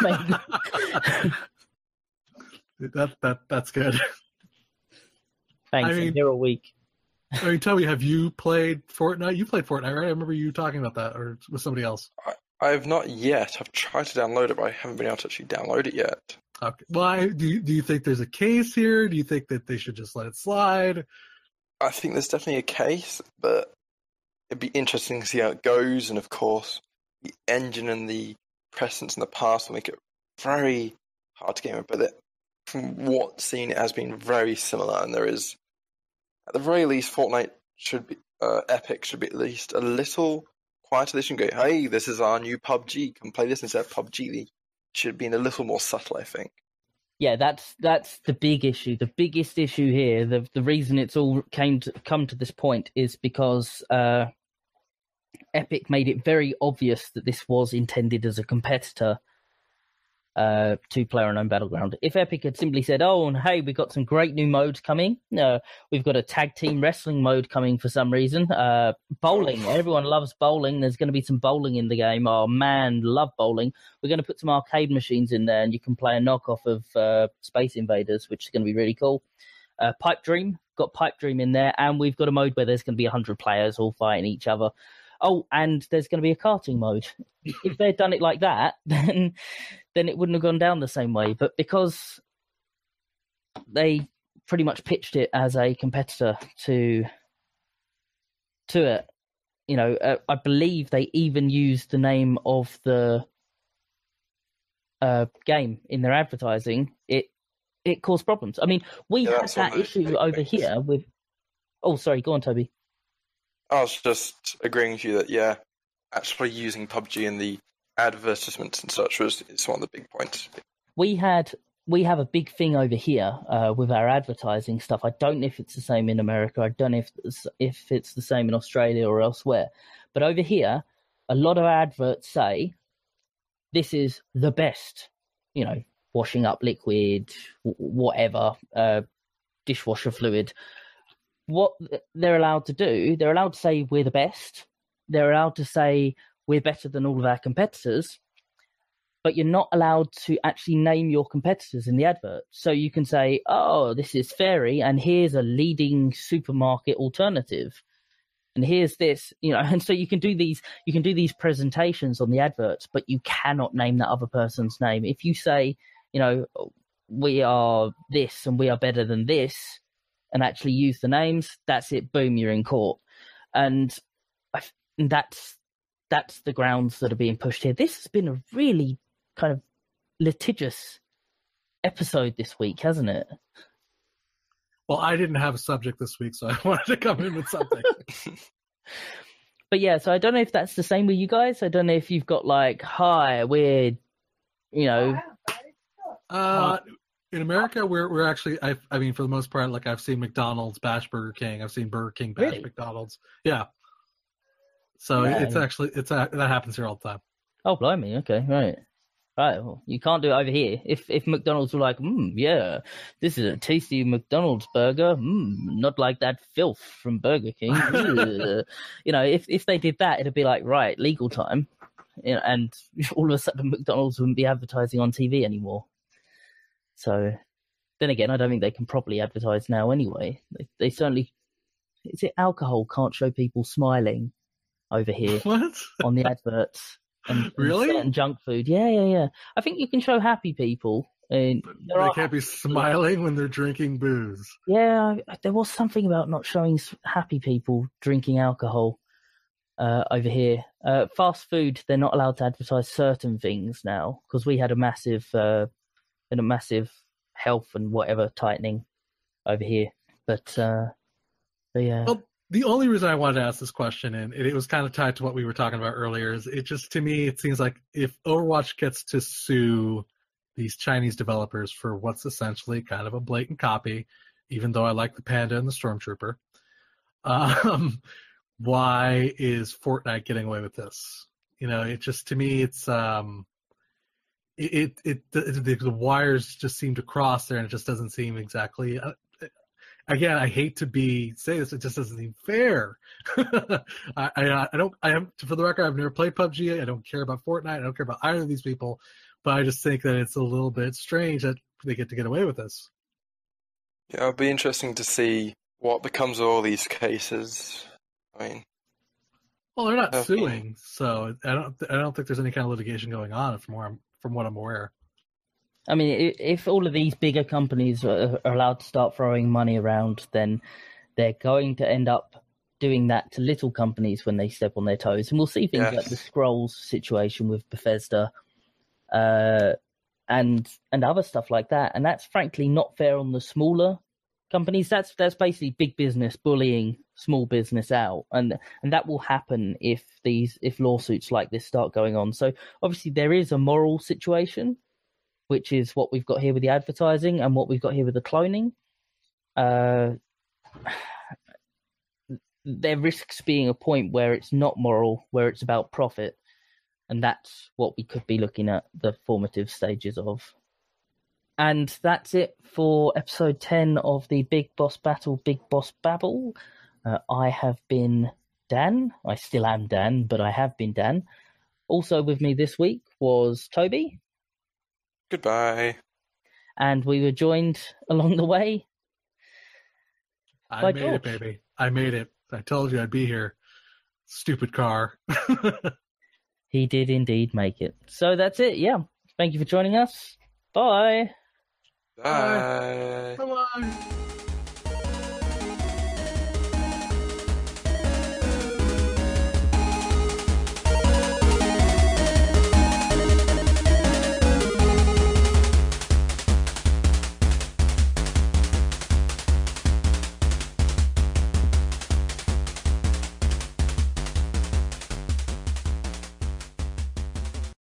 and that that that's good. Thanks, I mean- I'm here a week. I mean, tell me, have you played Fortnite? You played Fortnite, right? I remember you talking about that, or with somebody else. I have not yet. I've tried to download it, but I haven't been able to actually download it yet. Okay. Why do you, do you think there's a case here? Do you think that they should just let it slide? I think there's definitely a case, but it'd be interesting to see how it goes. And of course, the engine and the precedents in the past will make it very hard to game. It. But from what seen, it has been very similar. And there is, at the very least, Fortnite should be, uh, Epic should be at least a little quieter. They shouldn't go, hey, this is our new PUBG. Come play this instead of PUBG. Should have been a little more subtle, I think. Yeah, that's that's the big issue. The biggest issue here, the the reason it's all came to come to this point is because uh, Epic made it very obvious that this was intended as a competitor uh, to PlayerUnknown Battleground. If Epic had simply said, "Oh, and hey, we've got some great new modes coming. Uh, we've got a tag team wrestling mode coming for some reason. Uh, bowling. Everyone loves bowling. There's going to be some bowling in the game. Oh man, love bowling. We're going to put some arcade machines in there, and you can play a knockoff of uh, Space Invaders, which is going to be really cool." Uh, Pipe Dream got Pipe Dream in there, and we've got a mode where there's going to be hundred players all fighting each other. Oh, and there's going to be a karting mode. if they'd done it like that, then then it wouldn't have gone down the same way. But because they pretty much pitched it as a competitor to to it, you know, uh, I believe they even used the name of the uh, game in their advertising. It it caused problems. I mean, we Yeah, had that issue over here with. Oh, sorry. Go on, Toby. I was just agreeing with you that yeah, actually using PUBG in the advertisements and such was it's one of the big points. we had we have a big thing over here uh, with our advertising stuff. I don't know if it's the same in America. I don't know if it's, if it's the same in Australia or elsewhere. But over here, a lot of adverts say this is the best. You know, washing up liquid, whatever, uh, dishwasher fluid. What they're allowed to do, they're allowed to say we're the best. They're allowed to say we're better than all of our competitors but you're not allowed to actually name your competitors in the advert. So you can say, oh, this is Fairy, and here's a leading supermarket alternative. And here's this, you know, and so you can do these, you can do these presentations on the adverts, but you cannot name that other person's name. If you say, you know, we are this and we are better than this, and actually use the names, that's it. Boom, you're in court, and that's that's the grounds that are being pushed here. This has been a really kind of litigious episode this week, hasn't it? Well, I didn't have a subject this week, so I wanted to come in with something. But yeah, so I don't know if that's the same with you guys. I don't know if you've got like, hi, we're, you know, Uh, in America, we're we're actually I I mean for the most part, like I've seen McDonald's bash Burger King. I've seen Burger King bash Really? McDonald's. Yeah. So it's actually it's a, that happens here all the time. oh blimey, okay, right, right. Well, you can't do it over here. If if McDonald's were like, mm, yeah, this is a tasty McDonald's burger, mm, not like that filth from Burger King. You know, if if they did that, it'd be like right, legal time, you know, and all of a sudden McDonald's wouldn't be advertising on TV anymore. So, then again, I don't think they can properly advertise now anyway. They, they certainly, is it alcohol can't show people smiling over here What? on the adverts? And, and Really? certain junk food. Yeah, yeah, yeah. I think you can show happy people. And they can't be smiling when they're drinking booze. yeah, I- there was something about not showing happy people drinking alcohol uh, over here. Uh, fast food, they're not allowed to advertise certain things now because we had a massive, uh, a massive health and whatever tightening over here. But, uh, but yeah, Well, the only reason I wanted to ask this question, and it was kind of tied to what we were talking about earlier, is it just to me it seems like if Overwatch gets to sue these Chinese developers for what's essentially kind of a blatant copy, even though I like the Panda and the Stormtrooper, um, why is Fortnite getting away with this? You know, it just to me it's um, it it, it the, the, wires just seem to cross there, and it just doesn't seem exactly. Uh, again, I hate to be say this, it just doesn't seem fair. I, I I don't I am for the record I've never played PUBG. I don't care about Fortnite. I don't care about either of these people, but I just think that it's a little bit strange that they get to get away with this. Yeah, it'll be interesting to see what becomes of all these cases. I mean, Well, they're not Okay. suing, so I don't I don't think there's any kind of litigation going on from where I'm, from what I'm aware. I mean, if all of these bigger companies are, allowed to start throwing money around, then they're going to end up doing that to little companies when they step on their toes. And we'll see things Yes. like the Scrolls situation with Bethesda, uh, and and other stuff like that. And that's frankly not fair on the smaller companies. That's that's basically big business bullying small business out, and and that will happen if these if lawsuits like this start going on. So obviously there is a moral situation which is what we've got here with the advertising and what we've got here with the cloning. Uh, there risks being a point where it's not moral, where it's about profit, and that's what we could be looking at the formative stages of. And that's it for episode 10 of the Big Boss Battle, Big Boss Babble. Uh, I have been Dan. I still am Dan, but I have been Dan. Also with me this week was Toby. goodbye. and we were joined along the way I By made it, baby. I made it. I told you I'd be here. Stupid car. He did indeed make it. So that's it. Yeah. Thank you for joining us. Bye. Bye. Bye bye.